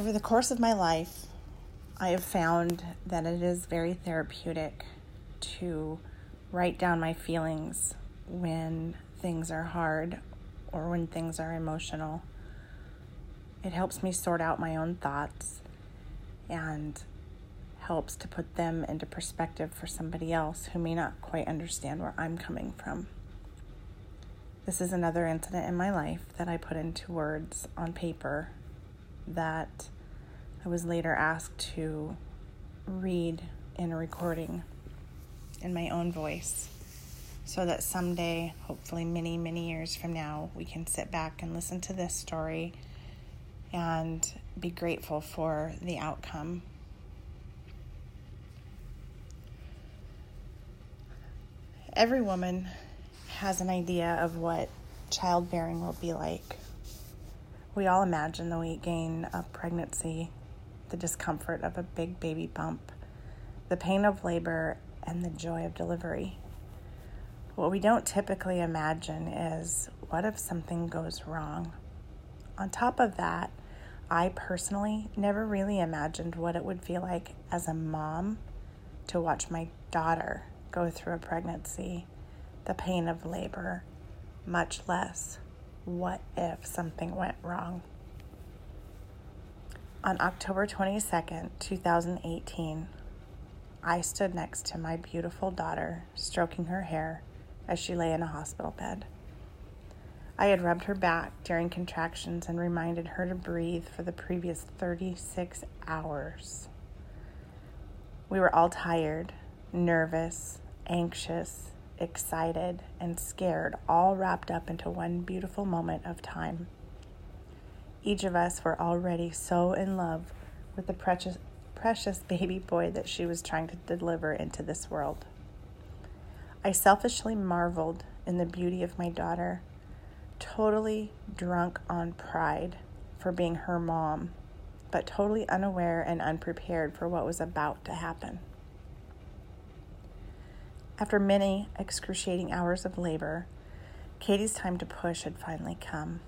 Over the course of my life, I have found that it is very therapeutic to write down my feelings when things are hard or when things are emotional. It helps me sort out my own thoughts and helps to put them into perspective for somebody else who may not quite understand where I'm coming from. This is another incident in my life that I put into words on paper that I was later asked to read in a recording in my own voice so that someday, hopefully many, many years from now, we can sit back and listen to this story and be grateful for the outcome. Every woman has an idea of what childbearing will be like. We all imagine the weight gain of pregnancy, the discomfort of a big baby bump, the pain of labor, and the joy of delivery. What we don't typically imagine is what if something goes wrong? On top of that, I personally never really imagined what it would feel like as a mom to watch my daughter go through a pregnancy, the pain of labor, much less what if something went wrong. On October 22nd, 2018, I stood next to my beautiful daughter, stroking her hair as she lay in a hospital bed. I had rubbed her back during contractions and reminded her to breathe for the previous 36 hours. We were all tired, nervous, anxious, excited, and scared, all wrapped up into one beautiful moment of time. Each of us were already so in love with the precious, precious baby boy that she was trying to deliver into this world. I selfishly marveled in the beauty of my daughter, totally drunk on pride for being her mom, but totally unaware and unprepared for what was about to happen. After many excruciating hours of labor, Katie's time to push had finally come.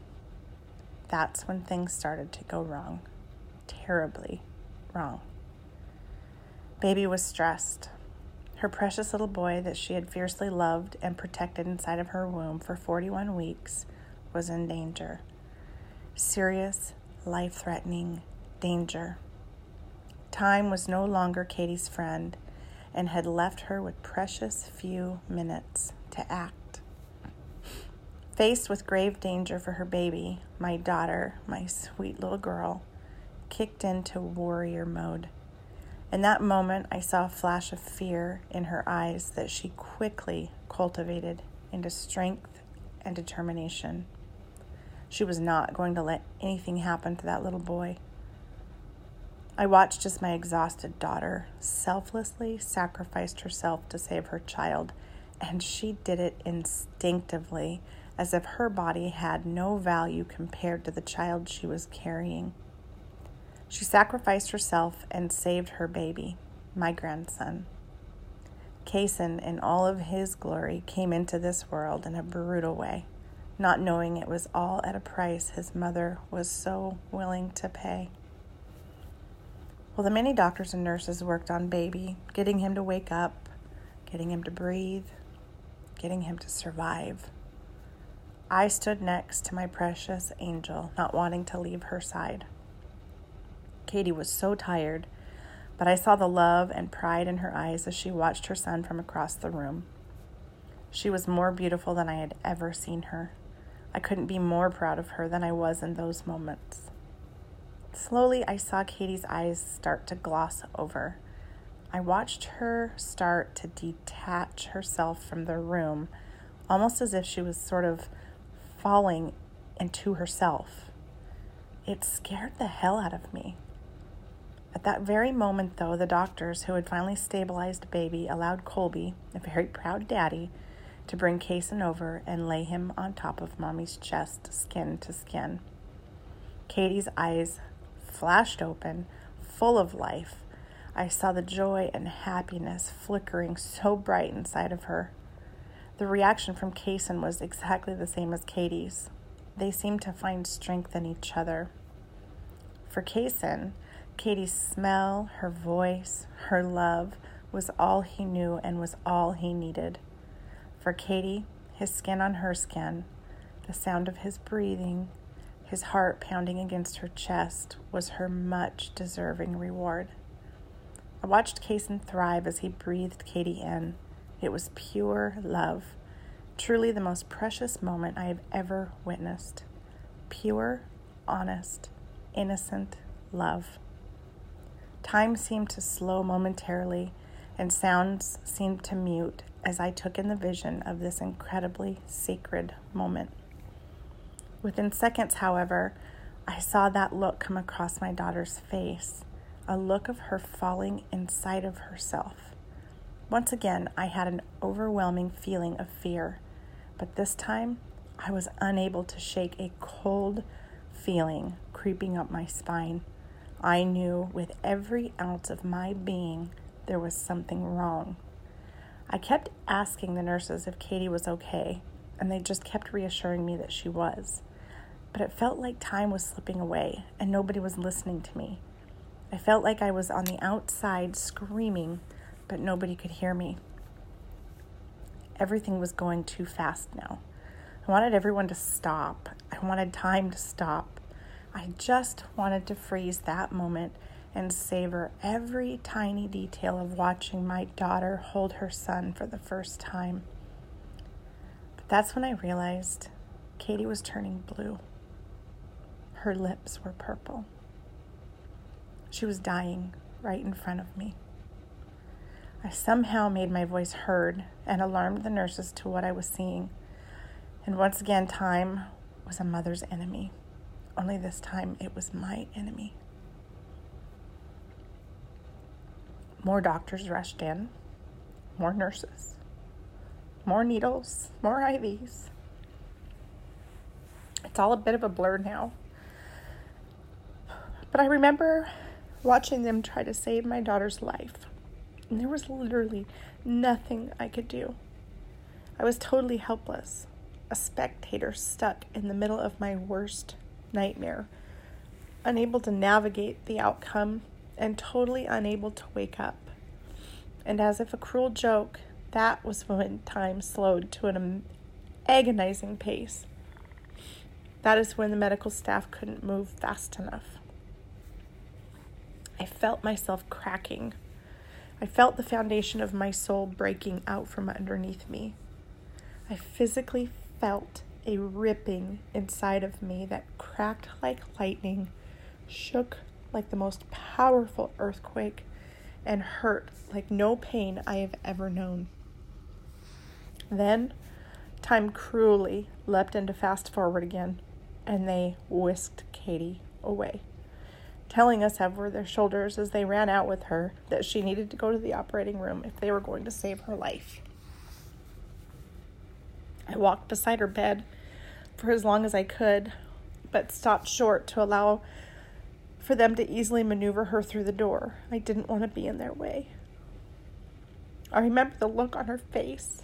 That's when things started to go wrong. Terribly wrong. Baby was stressed. Her precious little boy that she had fiercely loved and protected inside of her womb for 41 weeks was in danger. Serious, life threatening danger. Time was no longer Katie's friend, and had left her with precious few minutes to act. Faced with grave danger for her baby, my daughter, my sweet little girl, kicked into warrior mode. In that moment, I saw a flash of fear in her eyes that she quickly cultivated into strength and determination. She was not going to let anything happen to that little boy. I watched as my exhausted daughter selflessly sacrificed herself to save her child, and she did it instinctively, as if her body had no value compared to the child she was carrying. She sacrificed herself and saved her baby, my grandson. Cason, in all of his glory, came into this world in a brutal way, not knowing it was all at a price his mother was so willing to pay. Well, the many doctors and nurses worked on baby, getting him to wake up, getting him to breathe, getting him to survive. I stood next to my precious angel, not wanting to leave her side. Katie was so tired, but I saw the love and pride in her eyes as she watched her son from across the room. She was more beautiful than I had ever seen her. I couldn't be more proud of her than I was in those moments. Slowly, I saw Katie's eyes start to gloss over. I watched her start to detach herself from the room, almost as if she was sort of falling into herself. It scared the hell out of me. At that very moment, though, the doctors who had finally stabilized baby allowed Colby, a very proud daddy, to bring Cason over and lay him on top of mommy's chest, skin to skin. Katie's eyes flashed open, full of life. I saw the joy and happiness flickering so bright inside of her. The reaction from Cason was exactly the same as Katie's. They seemed to find strength in each other. For Cason, Katie's smell, her voice, her love was all he knew and was all he needed. For Katie, his skin on her skin, the sound of his breathing, his heart pounding against her chest was her much deserving reward. I watched Cason thrive as he breathed Katie in. It was pure love, truly the most precious moment I have ever witnessed. Pure, honest, innocent love. Time seemed to slow momentarily, and sounds seemed to mute as I took in the vision of this incredibly sacred moment. Within seconds, however, I saw that look come across my daughter's face a look of her falling inside of herself. Once again, I had an overwhelming feeling of fear, but this time I was unable to shake a cold feeling creeping up my spine. I knew with every ounce of my being there was something wrong. I kept asking the nurses if Katie was okay, and they just kept reassuring me that she was. But it felt like time was slipping away and nobody was listening to me. I felt like I was on the outside screaming, but nobody could hear me. Everything was going too fast now. I wanted everyone to stop. I wanted time to stop. I just wanted to freeze that moment and savor every tiny detail of watching my daughter hold her son for the first time. But that's when I realized Katie was turning blue. Her lips were purple. She was dying right in front of me. I somehow made my voice heard and alarmed the nurses to what I was seeing. And once again, time was a mother's enemy only this time it was my enemy. More doctors rushed in, more nurses, more needles, more IVs. It's all a bit of a blur now. But I remember watching them try to save my daughter's life, and there was literally nothing I could do. I was totally helpless, a spectator stuck in the middle of my worst nightmare, unable to navigate the outcome, and totally unable to wake up. And as if a cruel joke, that was when time slowed to an agonizing pace. That is when the medical staff couldn't move fast enough. I felt myself cracking. I felt the foundation of my soul breaking out from underneath me. I physically felt a ripping inside of me that cracked like lightning, shook like the most powerful earthquake, and hurt like no pain I have ever known. Then, time cruelly leapt into fast forward again, and they whisked Katie away, telling us over their shoulders as they ran out with her that she needed to go to the operating room if they were going to save her life. I walked beside her bed for as long as I could, but stopped short to allow for them to easily maneuver her through the door. I didn't want to be in their way. I remember the look on her face.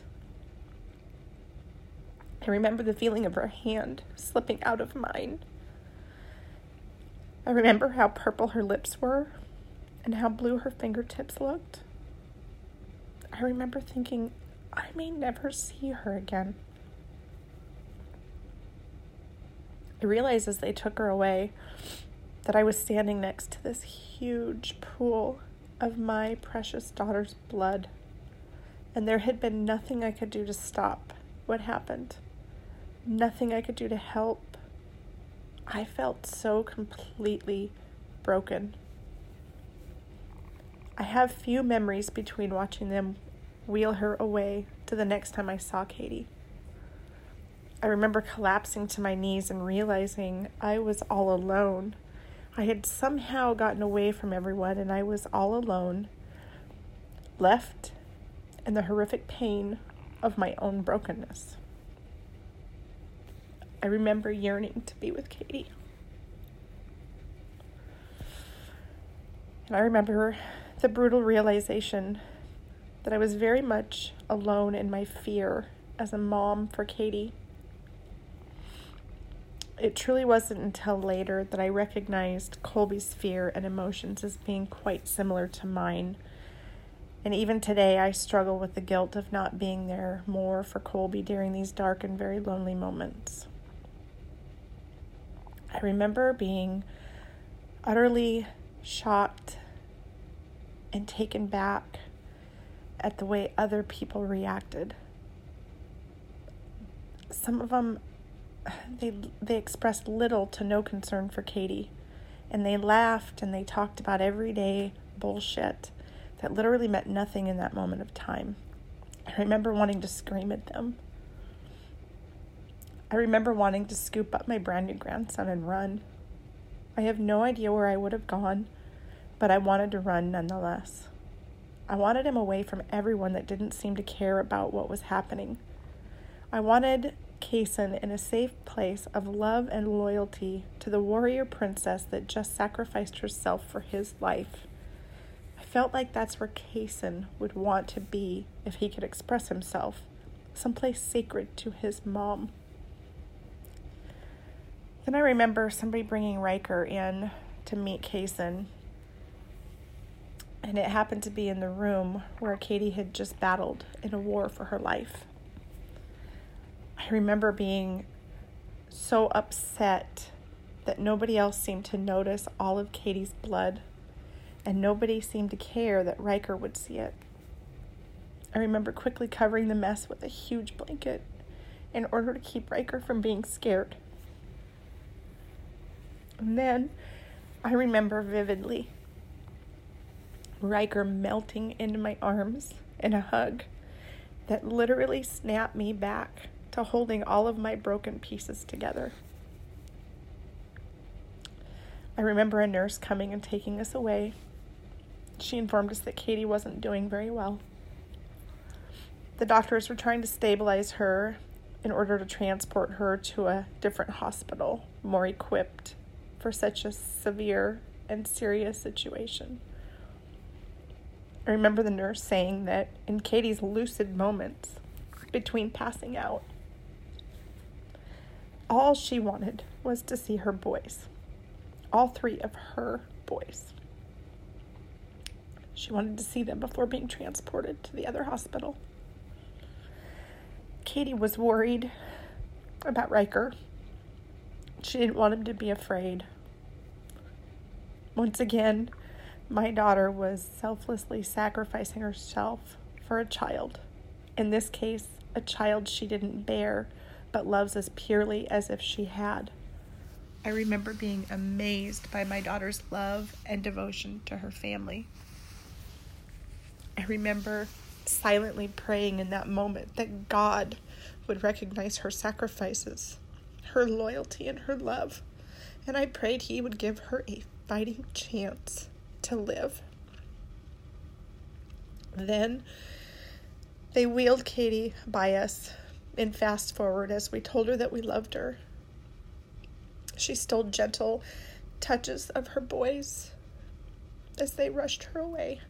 I remember the feeling of her hand slipping out of mine. I remember how purple her lips were and how blue her fingertips looked. I remember thinking, I may never see her again. I realized as they took her away that I was standing next to this huge pool of my precious daughter's blood, and there had been nothing I could do to stop what happened, nothing I could do to help. I felt so completely broken. I have few memories between watching them wheel her away to the next time I saw Katie. I remember collapsing to my knees and realizing I was all alone. I had somehow gotten away from everyone and I was all alone, left in the horrific pain of my own brokenness. I remember yearning to be with Katie. And I remember the brutal realization that I was very much alone in my fear as a mom for Katie It truly wasn't until later that I recognized Colby's fear and emotions as being quite similar to mine. And even today, I struggle with the guilt of not being there more for Colby during these dark and very lonely moments. I remember being utterly shocked and taken back at the way other people reacted. Some of them they they expressed little to no concern for Katie, and they laughed and they talked about everyday bullshit that literally meant nothing in that moment of time. I remember wanting to scream at them. I remember wanting to scoop up my brand new grandson and run. I have no idea where I would have gone, but I wanted to run nonetheless. I wanted him away from everyone that didn't seem to care about what was happening. I wanted Cason in a safe place of love and loyalty to the warrior princess that just sacrificed herself for his life. I felt like that's where Cason would want to be if he could express himself, someplace sacred to his mom. Then I remember somebody bringing Riker in to meet Cason, and it happened to be in the room where Katie had just battled in a war for her life. I remember being so upset that nobody else seemed to notice all of Katie's blood, and nobody seemed to care that Riker would see it. I remember quickly covering the mess with a huge blanket in order to keep Riker from being scared. And then I remember vividly Riker melting into my arms in a hug that literally snapped me back to holding all of my broken pieces together. I remember a nurse coming and taking us away. She informed us that Katie wasn't doing very well. The doctors were trying to stabilize her in order to transport her to a different hospital, more equipped for such a severe and serious situation. I remember the nurse saying that in Katie's lucid moments between passing out, all she wanted was to see her boys, all three of her boys. She wanted to see them before being transported to the other hospital. Katie was worried about Riker. She didn't want him to be afraid. Once again, my daughter was selflessly sacrificing herself for a child. In this case, a child she didn't bear but loves as purely as if she had. I remember being amazed by my daughter's love and devotion to her family. I remember silently praying in that moment that God would recognize her sacrifices, her loyalty, and her love. And I prayed He would give her a fighting chance to live. Then they wheeled Katie by us and fast forward as we told her that we loved her. She stole gentle touches of her boys as they rushed her away.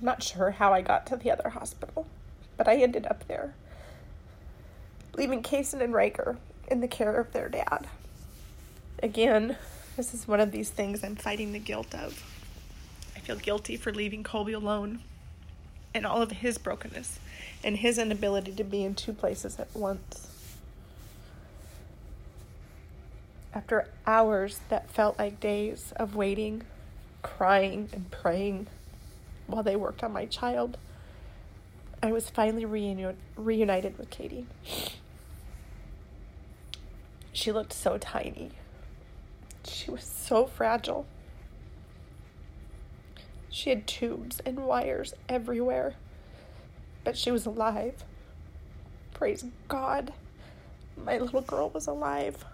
I'm not sure how I got to the other hospital, but I ended up there, leaving Cason and Riker in the care of their dad. Again, this is one of these things I'm fighting the guilt of. I feel guilty for leaving Colby alone and all of his brokenness and his inability to be in two places at once. After hours that felt like days of waiting, crying, and praying while they worked on my child, I was finally reuni- reunited with Katie. She looked so tiny. She was so fragile. She had tubes and wires everywhere, but she was alive. Praise God, my little girl was alive.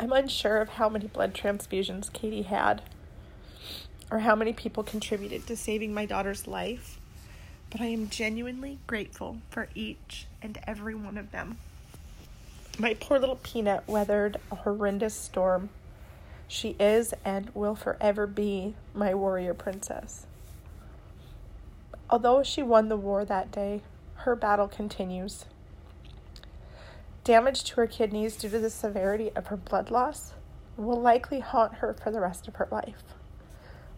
I'm unsure of how many blood transfusions Katie had or how many people contributed to saving my daughter's life, but I am genuinely grateful for each and every one of them. My poor little peanut weathered a horrendous storm She is and will forever be my warrior princess. Although she won the war that day, her battle continues. Damage to her kidneys due to the severity of her blood loss will likely haunt her for the rest of her life.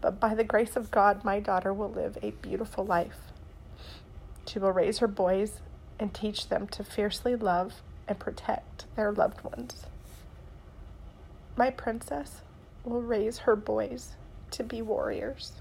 But by the grace of God, my daughter will live a beautiful life. She will raise her boys and teach them to fiercely love and protect their loved ones. My princess will raise her boys to be warriors.